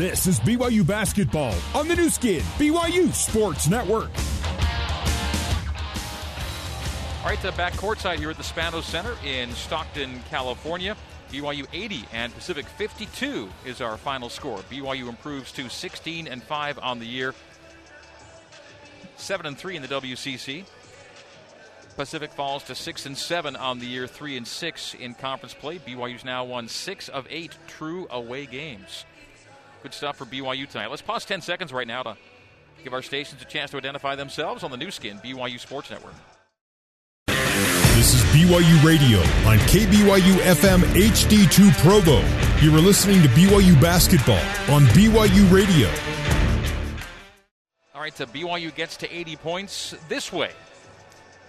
This is BYU basketball on the Nu Skin, BYU Sports Network. All right, uh, back courtside here at the Spanos Center in Stockton, California. BYU 80 and Pacific 52 is our final score. BYU improves to 16 and 5 on the year, 7 and 3 in the WCC. Pacific falls to 6 and 7 on the year, 3 and 6 in conference play. BYU's now won 6 of 8 true away games. Good stuff for BYU tonight. Let's pause 10 seconds right now to give our stations a chance to identify themselves on the Nu Skin BYU Sports Network. This is BYU Radio on KBYU FM HD2 Provo. You are listening to BYU basketball on BYU Radio. All right, so BYU gets to 80 points this way.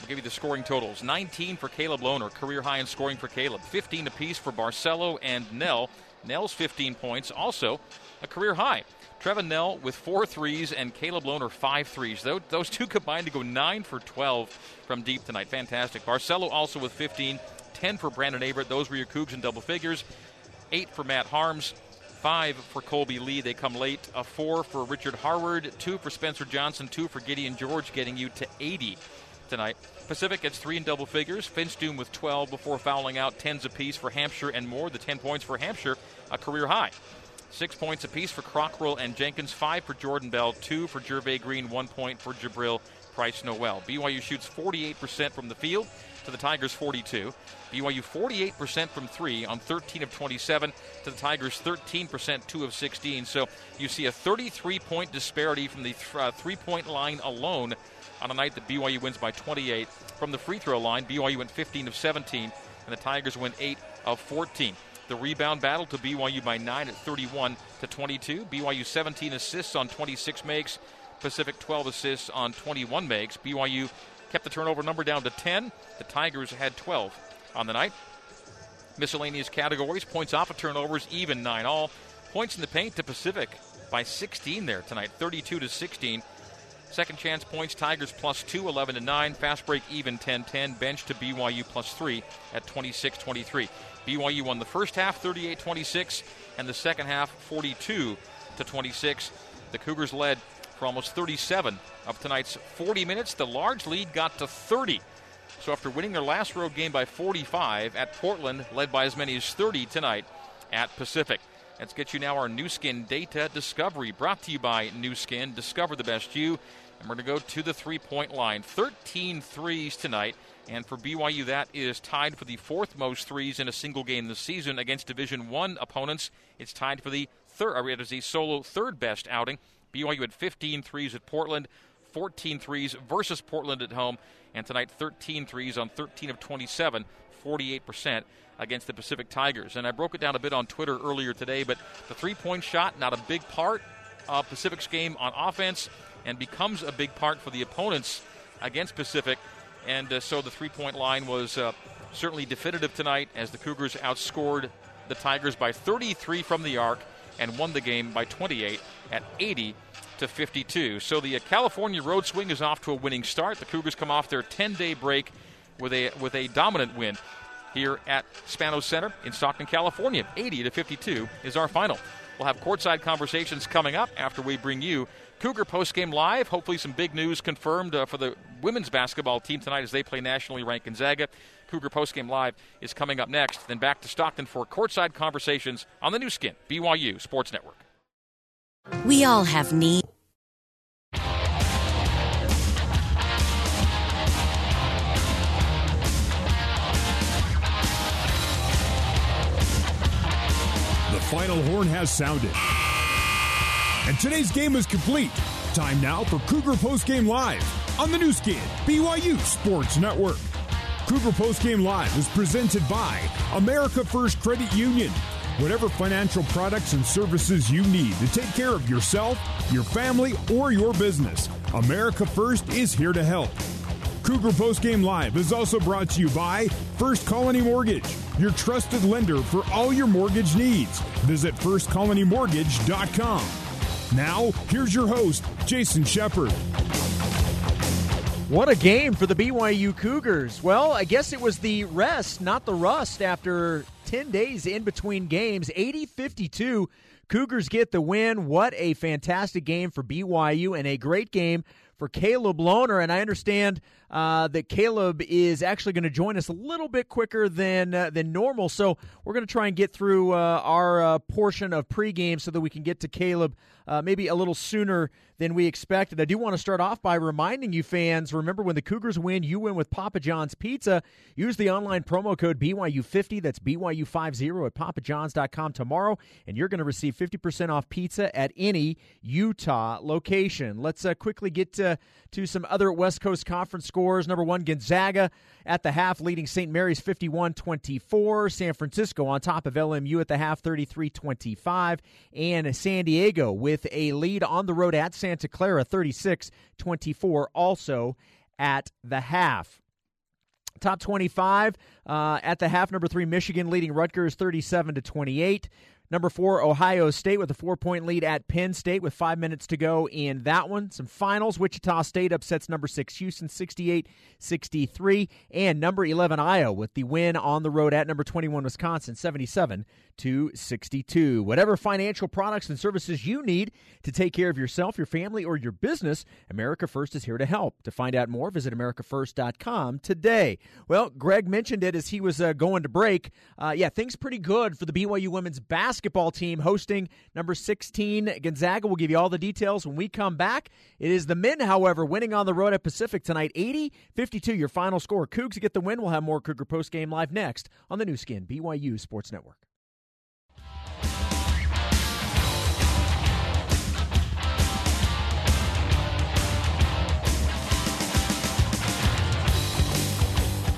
I'll give you the scoring totals 19 for Caleb Lohner, career high in scoring for Caleb, 15 apiece for Barcello and Knell. Knell's 15 points, also a career high. Trevin Knell with four threes and Caleb Lohner five threes. Those, two combined to go nine for 12 from deep tonight. Fantastic. Barcello also with 15, 10 for Brandon Averette. Those were your Cougs in double figures. Eight for Matt Harms, five for Kolby Lee. They come late. A four for Richard Harward, two for Spencer Johnson, two for Gideon George, getting you to 80 tonight. Pacific gets three in double figures. Finstuen with 12 before fouling out tens apiece for Hampshire and more. The 10 points for Hampshire, a career high. Six points apiece for Crockrell and Jenkins, five for Jordan Bell, two for Gervais Green, one point for Jabril Price Noel. BYU shoots 48% from the field to the Tigers 42. BYU 48% from three on 13 of 27 to the Tigers 13%, 2 of 16. So you see a 33 point disparity from the th- uh, three point line alone on a night that BYU wins by 28. From the free throw line, BYU went 15 of 17, and the Tigers went 8 of 14. The rebound battle to BYU by 9 at 31 to 22. BYU 17 assists on 26 makes. Pacific 12 assists on 21 makes. BYU kept the turnover number down to 10. The Tigers had 12 on the night. Miscellaneous categories points off of turnovers, even 9 all. Points in the paint to Pacific by 16 there tonight, 32 to 16. Second chance points, Tigers plus 2, 11 to 9. Fast break even 10 10. Bench to BYU plus 3 at 26 23. BYU won the first half 38 26 and the second half 42 to 26. The Cougars led for almost 37 of tonight's 40 minutes. The large lead got to 30. So after winning their last road game by 45 at Portland, led by as many as 30 tonight at Pacific. Let's get you now our Nu Skin Data Discovery, brought to you by Nu Skin. Discover the best you. And we're going to go to the three point line. 13 threes tonight. And for BYU, that is tied for the fourth most threes in a single game this season against Division One opponents. It's tied for the third, it is the solo third best outing. BYU had 15 threes at Portland, 14 threes versus Portland at home, and tonight 13 threes on 13 of 27, 48% against the Pacific Tigers. And I broke it down a bit on Twitter earlier today, but the three point shot, not a big part of Pacific's game on offense, and becomes a big part for the opponents against Pacific. And uh, so the three point line was uh, certainly definitive tonight as the Cougars outscored the Tigers by 33 from the arc and won the game by 28 at 80 to 52. So the uh, California road swing is off to a winning start. The Cougars come off their 10-day break with a with a dominant win here at Spanos Center in Stockton, California. 80 to 52 is our final. We'll have courtside conversations coming up after we bring you Cougar postgame live. Hopefully, some big news confirmed uh, for the women's basketball team tonight as they play nationally ranked Gonzaga. Cougar postgame live is coming up next. Then back to Stockton for courtside conversations on the Nu Skin BYU Sports Network. We all have needs. Final horn has sounded. And today's game is complete. Time now for Cougar Postgame Live on the Nu Skin, BYU Sports Network. Cougar Postgame Live is presented by America First Credit Union. Whatever financial products and services you need to take care of yourself, your family, or your business, America First is here to help. Cougar Postgame Live is also brought to you by First Colony Mortgage, your trusted lender for all your mortgage needs. Visit firstcolonymortgage.com. Now, here's your host, Jason Shepard. What a game for the BYU Cougars. Well, I guess it was the rest, not the rust, after 10 days in between games. 80 52. Cougars get the win. What a fantastic game for BYU and a great game for Caleb Lohner. And I understand uh, that Caleb is actually going to join us a little bit quicker than uh, than normal. So we're going to try and get through uh, our uh, portion of pregame so that we can get to Caleb uh, maybe a little sooner than we expected. I do want to start off by reminding you fans remember when the Cougars win, you win with Papa John's Pizza. Use the online promo code BYU50, that's BYU50 at papajohns.com tomorrow, and you're going to receive 50% off pizza at any Utah location. Let's uh, quickly get to, to some other West Coast Conference scores. Number one, Gonzaga at the half, leading St. Mary's 51 24. San Francisco on top of LMU at the half, 33 25. And San Diego with a lead on the road at Santa Clara, 36 24, also at the half. Top 25 uh, at the half. Number three, Michigan leading Rutgers 37 to 28. Number four, Ohio State with a four point lead at Penn State with five minutes to go in that one. Some finals Wichita State upsets number six Houston 68 63. And number 11, Iowa with the win on the road at number 21, Wisconsin 77 to 62. Whatever financial products and services you need to take care of yourself, your family, or your business, America First is here to help. To find out more, visit AmericaFirst.com today. Well, Greg mentioned it as he was uh, going to break. Uh, yeah, things pretty good for the BYU women's basketball team hosting number 16 Gonzaga. We'll give you all the details when we come back. It is the men, however, winning on the road at Pacific tonight 80 52. Your final score. Cougs get the win. We'll have more Cougar Post Game live next on the Nu Skin, BYU Sports Network.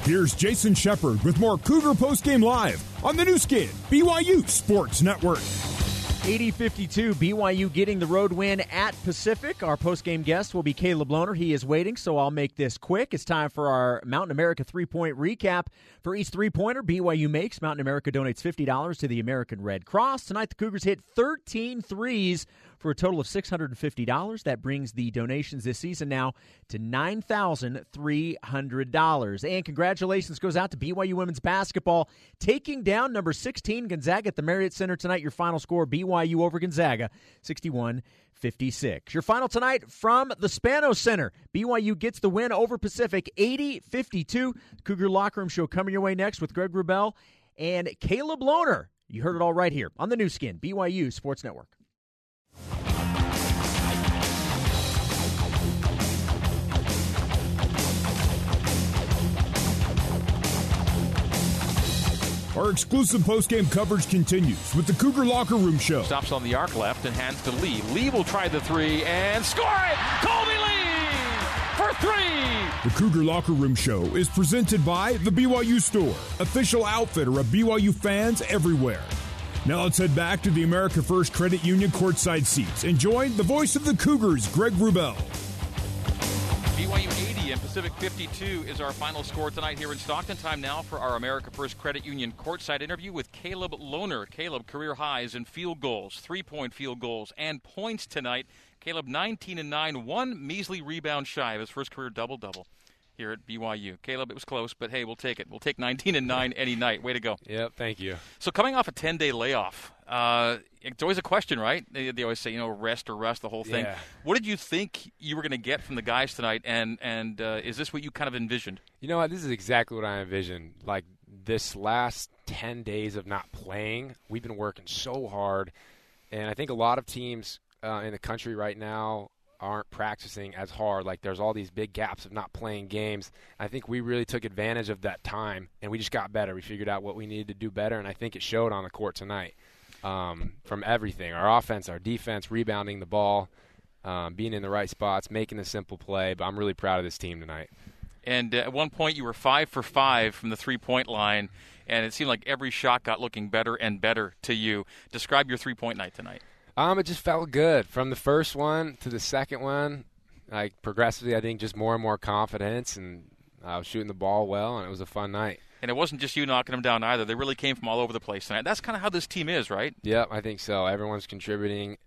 Here's Jason Shepard with more Cougar Post Game Live on the Nu Skin, BYU Sports Network. 80 52, BYU getting the road win at Pacific. Our post-game guest will be Caleb Lohner. He is waiting, so I'll make this quick. It's time for our Mountain America three point recap. For each three pointer BYU makes, Mountain America donates $50 to the American Red Cross. Tonight, the Cougars hit 13 threes for a total of $650. That brings the donations this season now to $9,300. And congratulations goes out to BYU women's basketball taking down number 16 Gonzaga at the Marriott Center tonight. Your final score BYU over Gonzaga 61 56. Your final tonight from the Spano Center. BYU gets the win over Pacific 80 52. Cougar Locker Room Show coming your way next with Greg Wrubell and Caleb Lohner. You heard it all right here on the Nu Skin, BYU Sports Network. Our exclusive postgame coverage continues with the Cougar Locker Room Show. Stops on the arc left and hands to Lee. Lee will try the three and score it! Kolby Lee for three! The Cougar Locker Room Show is presented by the BYU Store, official outfitter of BYU fans everywhere. Now let's head back to the America First Credit Union courtside seats and join the voice of the Cougars, Greg Wrubell. BYU 80 and Pacific 52 is our final score tonight here in Stockton. Time now for our America First Credit Union courtside interview with Caleb Lohner. Caleb career highs in field goals, three-point field goals, and points tonight. Caleb 19 and 9, one measly rebound shy of his first career double-double here at BYU. Caleb, it was close, but hey, we'll take it. We'll take 19 and 9 any night. Way to go. Yep, thank you. So coming off a 10-day layoff, uh, it's always a question, right? They, they, always say, you know, rest or rest, the whole thing. Yeah. What did you think you were going to get from the guys tonight, and and uh, is this what you kind of envisioned? You know what? This is exactly what I envisioned. Like this last 10 days of not playing, we've been working so hard, and I think a lot of teams uh, in the country right now aren't practicing as hard. Like there's all these big gaps of not playing games. I think we really took advantage of that time, and we just got better. We figured out what we needed to do better, and I think it showed on the court tonight um, from everything our offense, our defense, rebounding the ball, um, being in the right spots, making the simple play. But I'm really proud of this team tonight. And at one point, you were five for five from the three point line, and it seemed like every shot got looking better and better to you. Describe your three point night tonight. Um, it just felt good from the first one to the second one. Like progressively, I think just more and more confidence, and I was shooting the ball well, and it was a fun night. And it wasn't just you knocking them down either. They really came from all over the place tonight. That's kind of how this team is, right? Yep, I think so. Everyone's contributing.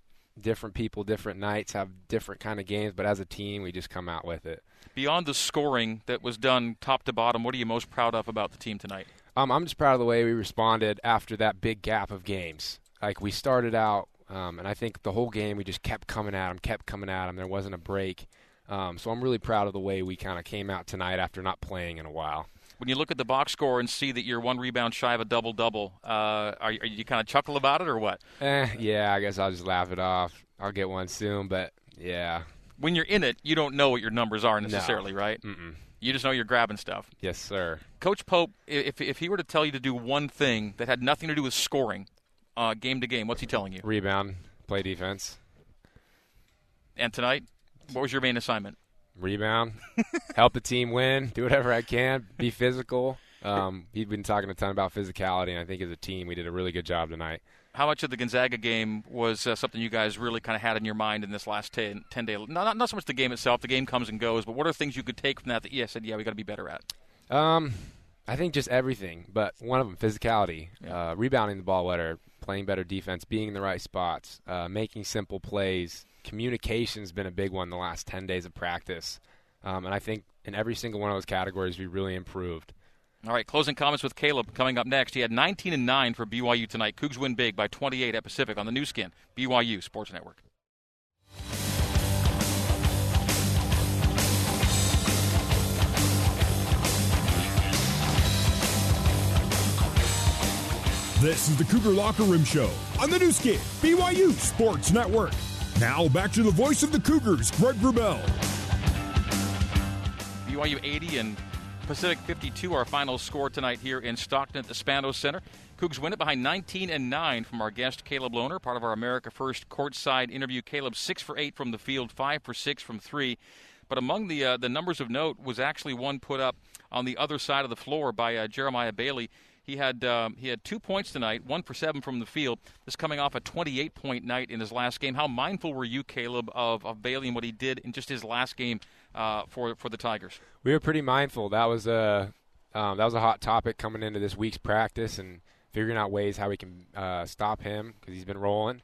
Different people, different nights have different kind of games, but as a team, we just come out with it. Beyond the scoring that was done top to bottom, what are you most proud of about the team tonight? Um, I'm just proud of the way we responded after that big gap of games. Like we started out, um, and I think the whole game we just kept coming at them, kept coming at them. There wasn't a break. Um, so I'm really proud of the way we kind of came out tonight after not playing in a while. When you look at the box score and see that you're one rebound shy of a double double, uh, are, are you kind of chuckle about it or what? Eh, yeah, I guess I'll just laugh it off. I'll get one soon, but yeah. When you're in it, you don't know what your numbers are necessarily, no. right? Mm-mm. You just know you're grabbing stuff. Yes, sir. Coach Pope, if if he were to tell you to do one thing that had nothing to do with scoring, uh, game to game, what's he telling you? Rebound, play defense. And tonight, what was your main assignment? Rebound, help the team win, do whatever I can, be physical. Um, he's been talking a ton about physicality, and I think as a team, we did a really good job tonight. How much of the Gonzaga game was uh, something you guys really kind of had in your mind in this last 10, 10 day? Not, not, not so much the game itself, the game comes and goes, but what are things you could take from that that you said, yeah, we got to be better at? Um, I think just everything, but one of them, physicality, Yeah. uh, rebounding the ball better, playing better defense, being in the right spots, uh, making simple plays. Communication's been a big one the last 10 days of practice. Um, and I think in every single one of those categories, we really improved. All right, closing comments with Caleb coming up next. He had 19 and 9 for BYU tonight. Cougs win big by 28 at Pacific on the Nu Skin, BYU Sports Network. This is the Cougar Locker Room Show on the Nu Skin, BYU Sports Network. Now back to the voice of the Cougars, Greg Wrubell. BYU 80 and Pacific 52, our final score tonight here in Stockton at the Spanos Center. Cougs win it behind 19 and 9 from our guest Caleb Lohner, part of our America First courtside interview. Caleb 6 for 8 from the field, 5 for 6 from 3. But among the uh, the numbers of note was actually one put up on the other side of the floor by uh, Jeremiah Bailey. He had um, he had two points tonight, one for seven from the field. This coming off a 28 point night in his last game. How mindful were you, Caleb, of, of Bailey and what he did in just his last game uh, for for the Tigers? We were pretty mindful. That was a um, that was a hot topic coming into this week's practice and figuring out ways how we can uh, stop him because he's been rolling.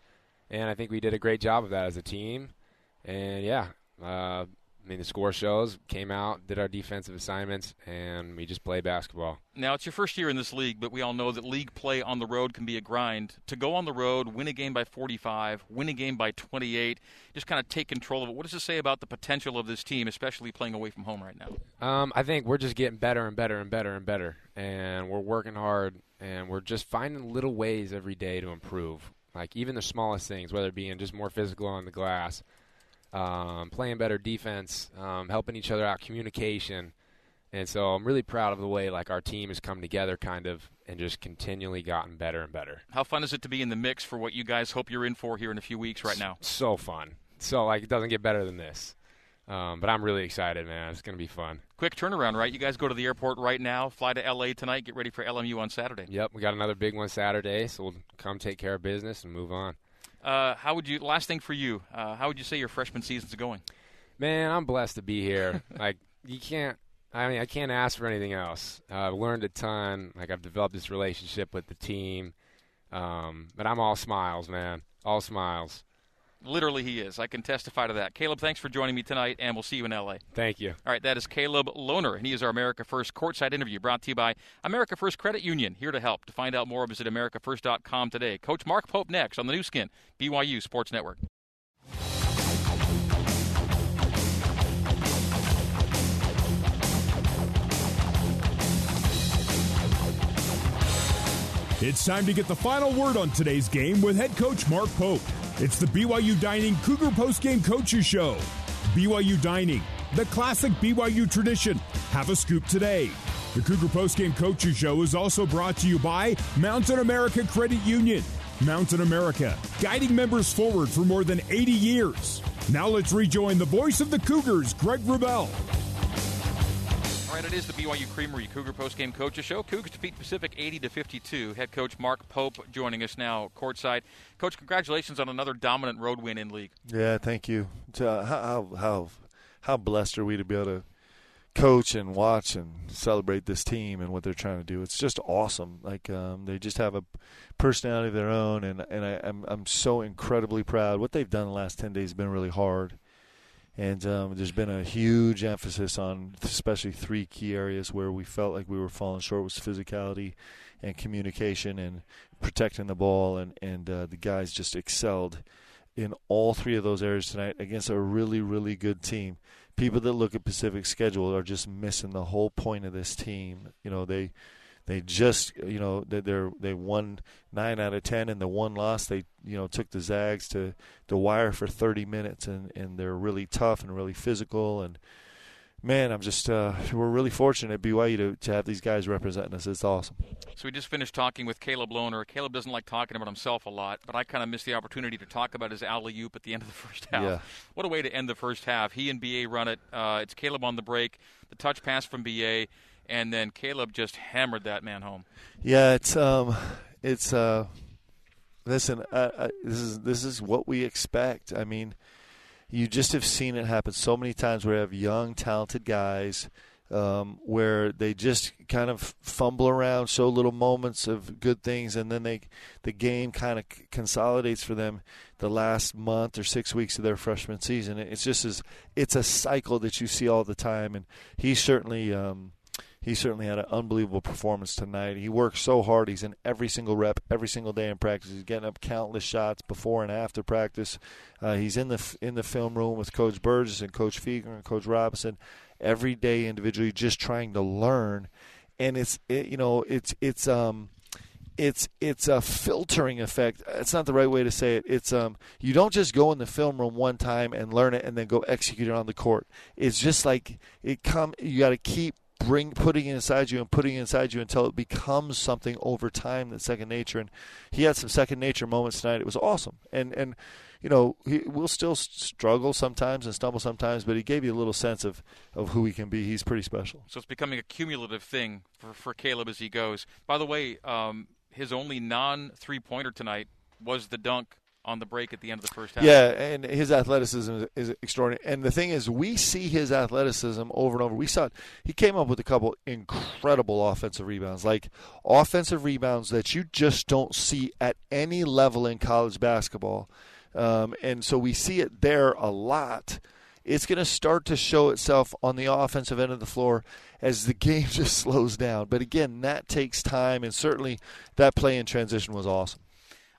And I think we did a great job of that as a team. And yeah, uh, I mean the score shows. Came out, did our defensive assignments, and we just played basketball. Now it's your first year in this league, but we all know that league play on the road can be a grind. To go on the road, win a game by 45, win a game by 28, just kind of take control of it. What does it say about the potential of this team, especially playing away from home right now? Um, I think we're just getting better and better and better and better, and we're working hard, and we're just finding little ways every day to improve. Like even the smallest things, whether it being just more physical on the glass, um, playing better defense, um, helping each other out, communication, and so I'm really proud of the way like our team has come together, kind of, and just continually gotten better and better. How fun is it to be in the mix for what you guys hope you're in for here in a few weeks right now? So fun. So like it doesn't get better than this. Um, but I'm really excited, man. It's gonna be fun. Quick turnaround, right? You guys go to the airport right now, fly to LA tonight, get ready for LMU on Saturday. Yep, we got another big one Saturday, so we'll come take care of business and move on. Uh, how would you? Last thing for you, uh, how would you say your freshman season's going? Man, I'm blessed to be here. like you can't. I mean, I can't ask for anything else. Uh, I've learned a ton. Like I've developed this relationship with the team. Um, but I'm all smiles, man. All smiles. Literally, he is. I can testify to that. Caleb, thanks for joining me tonight, and we'll see you in LA. Thank you. All right, that is Caleb Lohner, and he is our America First courtside interview brought to you by America First Credit Union. Here to help. To find out more, visit AmericaFirst.com today. Coach Mark Pope next on the Nu Skin, BYU Sports Network. It's time to get the final word on today's game with head coach Mark Pope. It's the BYU Dining Cougar Postgame Coaches Show. BYU Dining, the classic BYU tradition. Have a scoop today. The Cougar Postgame Coaches Show is also brought to you by Mountain America Credit Union. Mountain America, guiding members forward for more than 80 years. Now let's rejoin the voice of the Cougars, Greg Wrubell. Right, it is the BYU Creamery Cougar Postgame Coaches Show. Cougars defeat Pacific 80 to 52. Head coach Mark Pope joining us now courtside. Coach, congratulations on another dominant road win in league. Yeah, thank you. Uh, how how how blessed are we to be able to coach and watch and celebrate this team and what they're trying to do? It's just awesome. Like um, they just have a personality of their own, and and I, I'm I'm so incredibly proud. What they've done the last ten days has been really hard, And um, there's been a huge emphasis on, especially three key areas where we felt like we were falling short was physicality and communication and protecting the ball, and and uh, the guys just excelled in all three of those areas tonight against a really really good team. People that look at Pacific's schedule are just missing the whole point of this team. You know they they just you know they they're they won nine out of ten and the one loss they you know took the Zags to the wire for 30 minutes and and they're really tough and really physical and man, I'm just uh, we're really fortunate at BYU to, to have these guys representing us. It's awesome. So we just finished talking with Caleb Lohner. Caleb doesn't like talking about himself a lot, but I kind of missed the opportunity to talk about his alley oop at the end of the first half. Yeah. What a way to end the first half. He and BA run it. Uh, it's Caleb on the break, the touch pass from BA, and then Caleb just hammered that man home. Yeah, it's um, it's uh, listen, uh, uh, this is this is what we expect. I mean you just have seen it happen so many times where you have young, talented guys um, where they just kind of fumble around, show little moments of good things, and then they the game kind of consolidates for them the last month or six weeks of their freshman season. It's just as it's a cycle that you see all the time, and he certainly. Um, he certainly had an unbelievable performance tonight. He works so hard. He's in every single rep, every single day in practice. He's getting up countless shots before and after practice. Uh, he's in the in the film room with Coach Burgess and Coach Fueger and Coach Robinson every day individually, just trying to learn. And it's it, you know it's it's um it's it's a filtering effect. It's not the right way to say it. It's um you don't just go in the film room one time and learn it and then go execute it on the court. It's just like it come you got to keep bring putting it inside you and putting it inside you until it becomes something over time that's second nature. And he had some second nature moments tonight. It was awesome. And and you know he will still struggle sometimes and stumble sometimes, but he gave you a little sense of of who he can be. He's pretty special. So it's becoming a cumulative thing for for Caleb as he goes. By the way, um, his only non three pointer tonight was the dunk on the break at the end of the first half. Yeah, and his athleticism is, extraordinary. And the thing is, we see his athleticism over and over. We saw it. He came up with a couple incredible offensive rebounds, like offensive rebounds that you just don't see at any level in college basketball. Um, and so we see it there a lot. It's going to start to show itself on the offensive end of the floor as the game just slows down. But again, that takes time, and certainly that play in transition was awesome.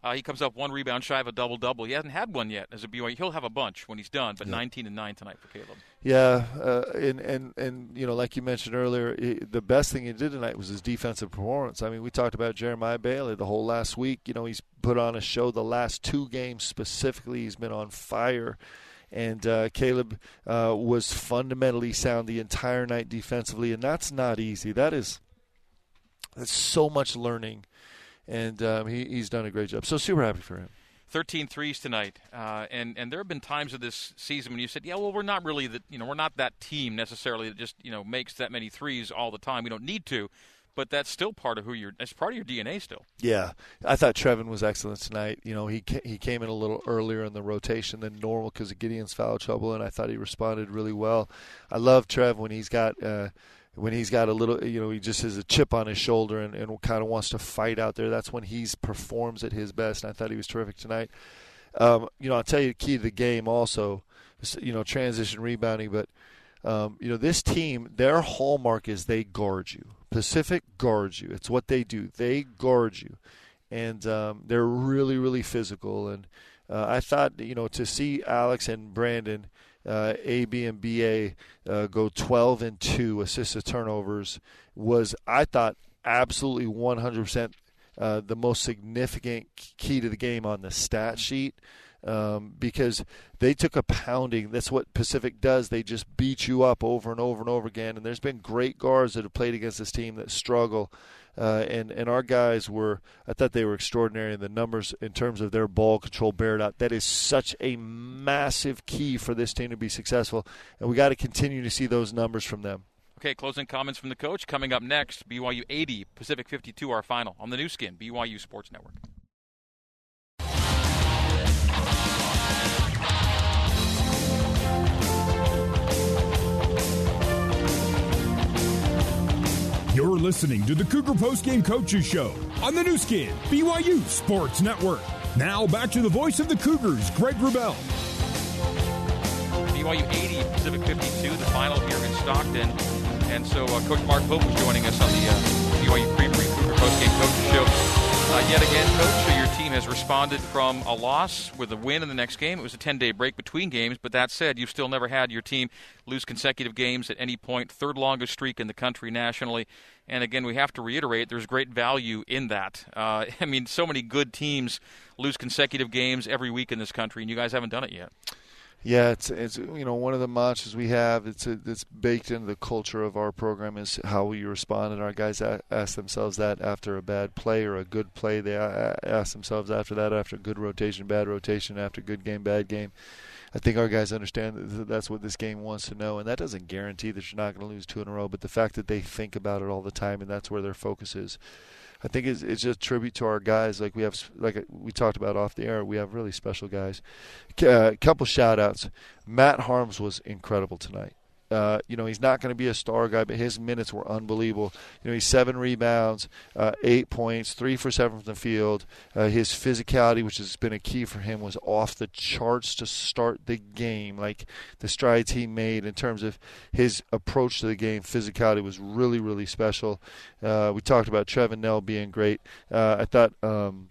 Uh, he comes up one rebound shy of a double double. He hasn't had one yet as a BYU. He'll have a bunch when he's done, but yeah. 19 and nine tonight for Caleb. Yeah, uh, and and and you know, like you mentioned earlier, he, the best thing he did tonight was his defensive performance. I mean, we talked about Jeremiah Bailey the whole last week. You know, he's put on a show. The last two games specifically, he's been on fire. And uh, Caleb uh, was fundamentally sound the entire night defensively, and that's not easy. That is that's so much learning and um, he, he's done a great job. So super happy for him. 13 threes tonight, uh, and and there have been times of this season when you said, yeah, well, we're not really that you know we're not that team necessarily that just you know makes that many threes all the time. We don't need to, but that's still part of who you're. It's part of your DNA still. Yeah, I thought Trevin was excellent tonight. You know, he he came in a little earlier in the rotation than normal because of Gideon's foul trouble, and I thought he responded really well. I love Trev when he's got. Uh, when he's got a little, you know, he just has a chip on his shoulder and, and kind of wants to fight out there. That's when he performs at his best. And I thought he was terrific tonight. Um, you know, I'll tell you the key to the game also, you know, transition rebounding. But, um, you know, this team, their hallmark is they guard you. Pacific guards you. It's what they do. They guard you. And um, they're really, really physical. And uh, I thought, you know, to see Alex and Brandon – uh, AB and BA uh, go 12 and 2 assisted turnovers was, I thought, absolutely 100% uh, the most significant key to the game on the stat sheet. Um, because they took a pounding. That's what Pacific does. They just beat you up over and over and over again. And there's been great guards that have played against this team that struggle. Uh, and and our guys were I thought they were extraordinary in the numbers in terms of their ball control bear out. That is such a massive key for this team to be successful, and we got to continue to see those numbers from them. Okay, closing comments from the coach coming up next. BYU 80, Pacific 52, our final on the Nu Skin, BYU Sports Network. You're listening to the Cougar Postgame Coaches Show on the Nu Skin, BYU Sports Network. Now back to the voice of the Cougars, Greg Wrubell. BYU 80, Pacific 52, the final here in Stockton. And so uh, Coach Mark Pope was joining us on the uh, BYU pre-pre Cougar postgame coaches show. Uh, yet again, Coach, so your team has responded from a loss with a win in the next game. It was a 10 day break between games, but that said, you've still never had your team lose consecutive games at any point. Third longest streak in the country nationally. And again, we have to reiterate there's great value in that. Uh, I mean, so many good teams lose consecutive games every week in this country, and you guys haven't done it yet. Yeah, it's it's you know one of the mantras we have. It's a, it's baked into the culture of our program is how we respond, and our guys ask themselves that after a bad play or a good play. They ask themselves after that after good rotation, bad rotation, after good game, bad game. I think our guys understand that that's what this game wants to know, and that doesn't guarantee that you're not going to lose two in a row. But the fact that they think about it all the time, and that's where their focus is. I think it's, it's just a tribute to our guys. Like we have, like we talked about off the air, we have really special guys. A uh, couple shout outs. Matt Harms was incredible tonight. Uh, you know, he's not going to be a star guy, but his minutes were unbelievable. You know, he's seven rebounds, uh, eight points, three for seven from the field. Uh, his physicality, which has been a key for him, was off the charts to start the game. Like the strides he made in terms of his approach to the game, physicality was really, really special. Uh, we talked about Trevin Knell being great. Uh, I thought. Um,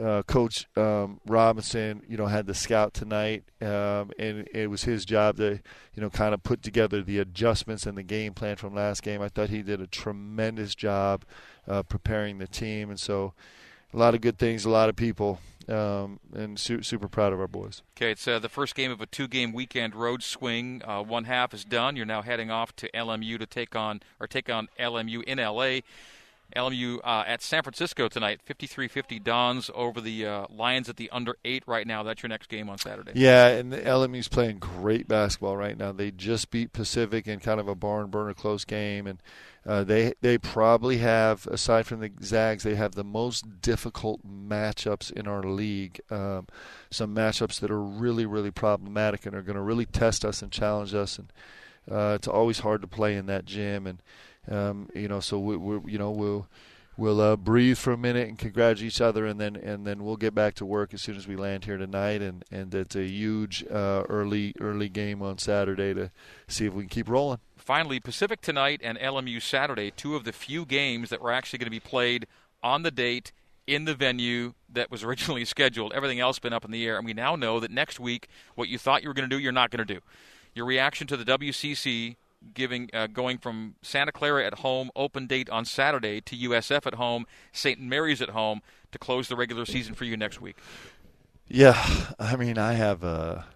uh, Coach um, Robinson, you know, had the scout tonight, um, and it was his job to, you know, kind of put together the adjustments and the game plan from last game. I thought he did a tremendous job uh, preparing the team, and so a lot of good things, a lot of people, um, and su- super proud of our boys. Okay, it's uh, the first game of a two-game weekend road swing. Uh, one half is done. You're now heading off to LMU to take on or take on LMU in LA. LMU uh, at San Francisco tonight, 53-50 Dons over the uh, Lions at the under eight right now. That's your next game on Saturday. Yeah, and the LMU's playing great basketball right now. They just beat Pacific in kind of a barn burner close game, and uh, they they probably have, aside from the Zags, they have the most difficult matchups in our league. Um, some matchups that are really really problematic and are going to really test us and challenge us, and uh, it's always hard to play in that gym and um, you know, so we, we you know we'll we'll uh, breathe for a minute and congratulate each other, and then and then we'll get back to work as soon as we land here tonight. And and it's a huge uh, early early game on Saturday to see if we can keep rolling. Finally, Pacific tonight and LMU Saturday, two of the few games that were actually going to be played on the date in the venue that was originally scheduled. Everything else been up in the air, and we now know that next week, what you thought you were going to do, you're not going to do. Your reaction to the WCC giving uh, going from Santa Clara at home, open date on Saturday, to USF at home, St. Mary's at home to close the regular season for you next week. Yeah, I mean, I have a,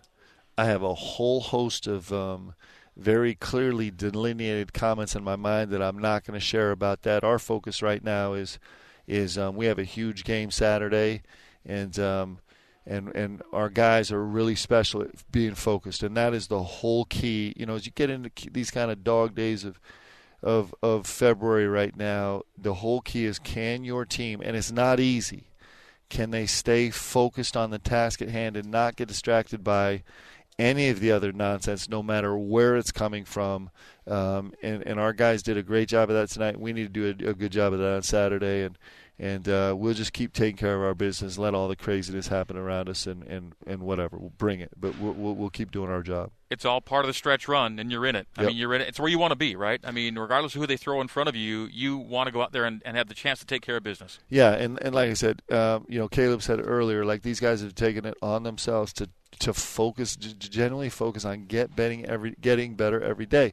I have a whole host of um, very clearly delineated comments in my mind that I'm not going to share about that. Our focus right now is, is um, we have a huge game Saturday, and um, and and our guys are really special at being focused, and that is the whole key. You know, as you get into these kind of dog days of of of February right now, the whole key is can your team, and it's not easy. Can they stay focused on the task at hand and not get distracted by any of the other nonsense, no matter where it's coming from? Um, and, and our guys did a great job of that tonight. We need to do a, a good job of that on Saturday, and and uh, we'll just keep taking care of our business, let all the craziness happen around us, and, and, and whatever. We'll bring it, but we'll, we'll, we'll keep doing our job. It's all part of the stretch run, and you're in it. I yep. mean, you're in it. It's where you want to be, right? I mean, regardless of who they throw in front of you, you want to go out there and, and have the chance to take care of business. Yeah, and, and like I said, um, you know, Caleb said earlier, like these guys have taken it on themselves to to focus, generally focus on get betting every, getting better every day.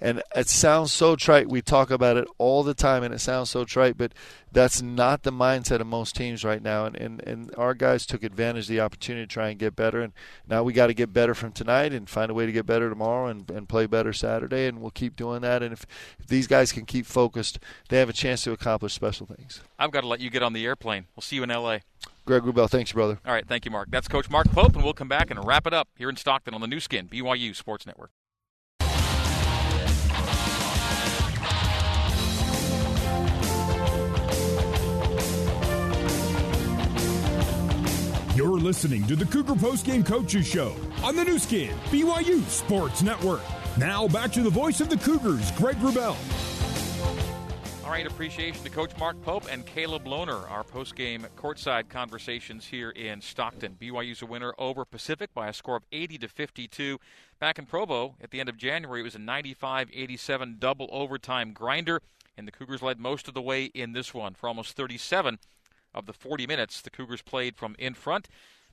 And it sounds so trite. We talk about it all the time, and it sounds so trite, but that's not the mindset of most teams right now. And, and, and our guys took advantage of the opportunity to try and get better. And now we got to get better from tonight and find a way to get better tomorrow and, and play better Saturday. And we'll keep doing that. And if, if these guys can keep focused, they have a chance to accomplish special things. I've got to let you get on the airplane. We'll see you in L.A. Greg Wrubell, thanks, brother. All right, thank you, Mark. That's Coach Mark Pope, and we'll come back and wrap it up here in Stockton on the Nu Skin, BYU Sports Network. You're listening to the Cougar Post Game Coaches Show on the Nu Skin, BYU Sports Network. Now back to the voice of the Cougars, Greg Wrubell. All right, appreciation to Coach Mark Pope and Caleb Lohner, our post-game courtside conversations here in Stockton. BYU's a winner over Pacific by a score of 80 to 52. Back in Provo at the end of January, it was a 95-87 double overtime grinder, and the Cougars led most of the way in this one for almost 37 of the 40 minutes. The Cougars played from in front.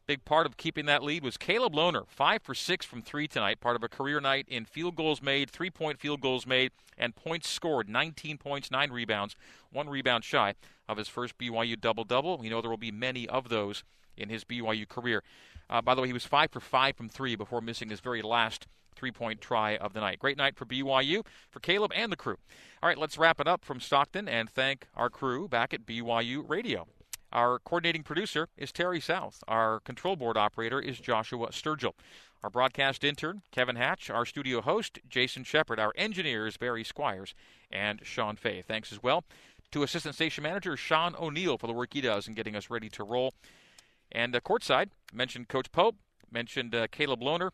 Big part of keeping that lead was Caleb Lohner, five for six from three tonight, part of a career night in field goals made, three point field goals made, and points scored 19 points, nine rebounds, one rebound shy of his first BYU double double. We know there will be many of those in his BYU career. Uh, by the way, he was five for five from three before missing his very last three point try of the night. Great night for BYU, for Caleb, and the crew. All right, let's wrap it up from Stockton and thank our crew back at BYU Radio. Our coordinating producer is Terry South. Our control board operator is Joshua Sturgill. Our broadcast intern, Kevin Hatch. Our studio host, Jason Shepard. Our engineers, Barry Squires and Sean Fay. Thanks as well to Assistant Station Manager Sean O'Neill for the work he does in getting us ready to roll. And uh, courtside, mentioned Coach Pope, mentioned uh, Caleb Lohner.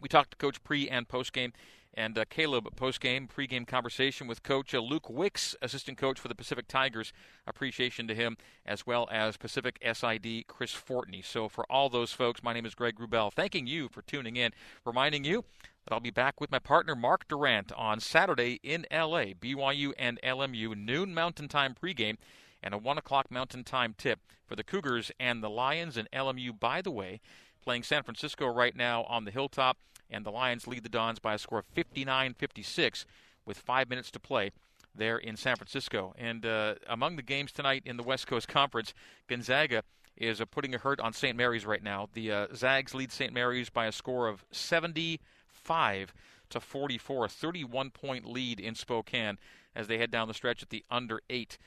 We talked to Coach pre and post game. And uh, Caleb, post-game, pre-game conversation with Coach uh, Luke Wicks, assistant coach for the Pacific Tigers. Appreciation to him, as well as Pacific SID Chris Fortney. So for all those folks, my name is Greg Wrubell. Thanking you for tuning in, reminding you that I'll be back with my partner Mark Durrant, on Saturday in LA, BYU and LMU noon Mountain Time pregame, and a one o'clock Mountain Time tip for the Cougars and the Lions and LMU. By the way, playing San Francisco right now on the hilltop and the Lions lead the Dons by a score of 59 56 with five minutes to play there in San Francisco. And uh, among the games tonight in the West Coast Conference, Gonzaga is uh, putting a hurt on St. Mary's right now. The uh, Zags lead St. Mary's by a score of 75 to 44, a 31 point lead in Spokane as they head down the stretch at the under eight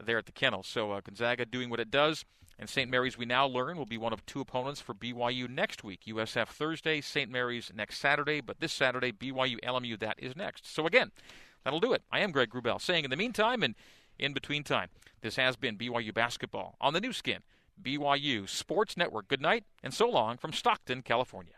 there at the kennel. So uh, Gonzaga doing what it does. And St. Mary's, we now learn, will be one of two opponents for BYU next week. USF Thursday, St. Mary's next Saturday, but this Saturday, BYU LMU, that is next. So again, that'll do it. I am Greg Wrubell saying in the meantime and in between time, this has been BYU Basketball on the Nu Skin, BYU Sports Network. Good night and so long from Stockton, California.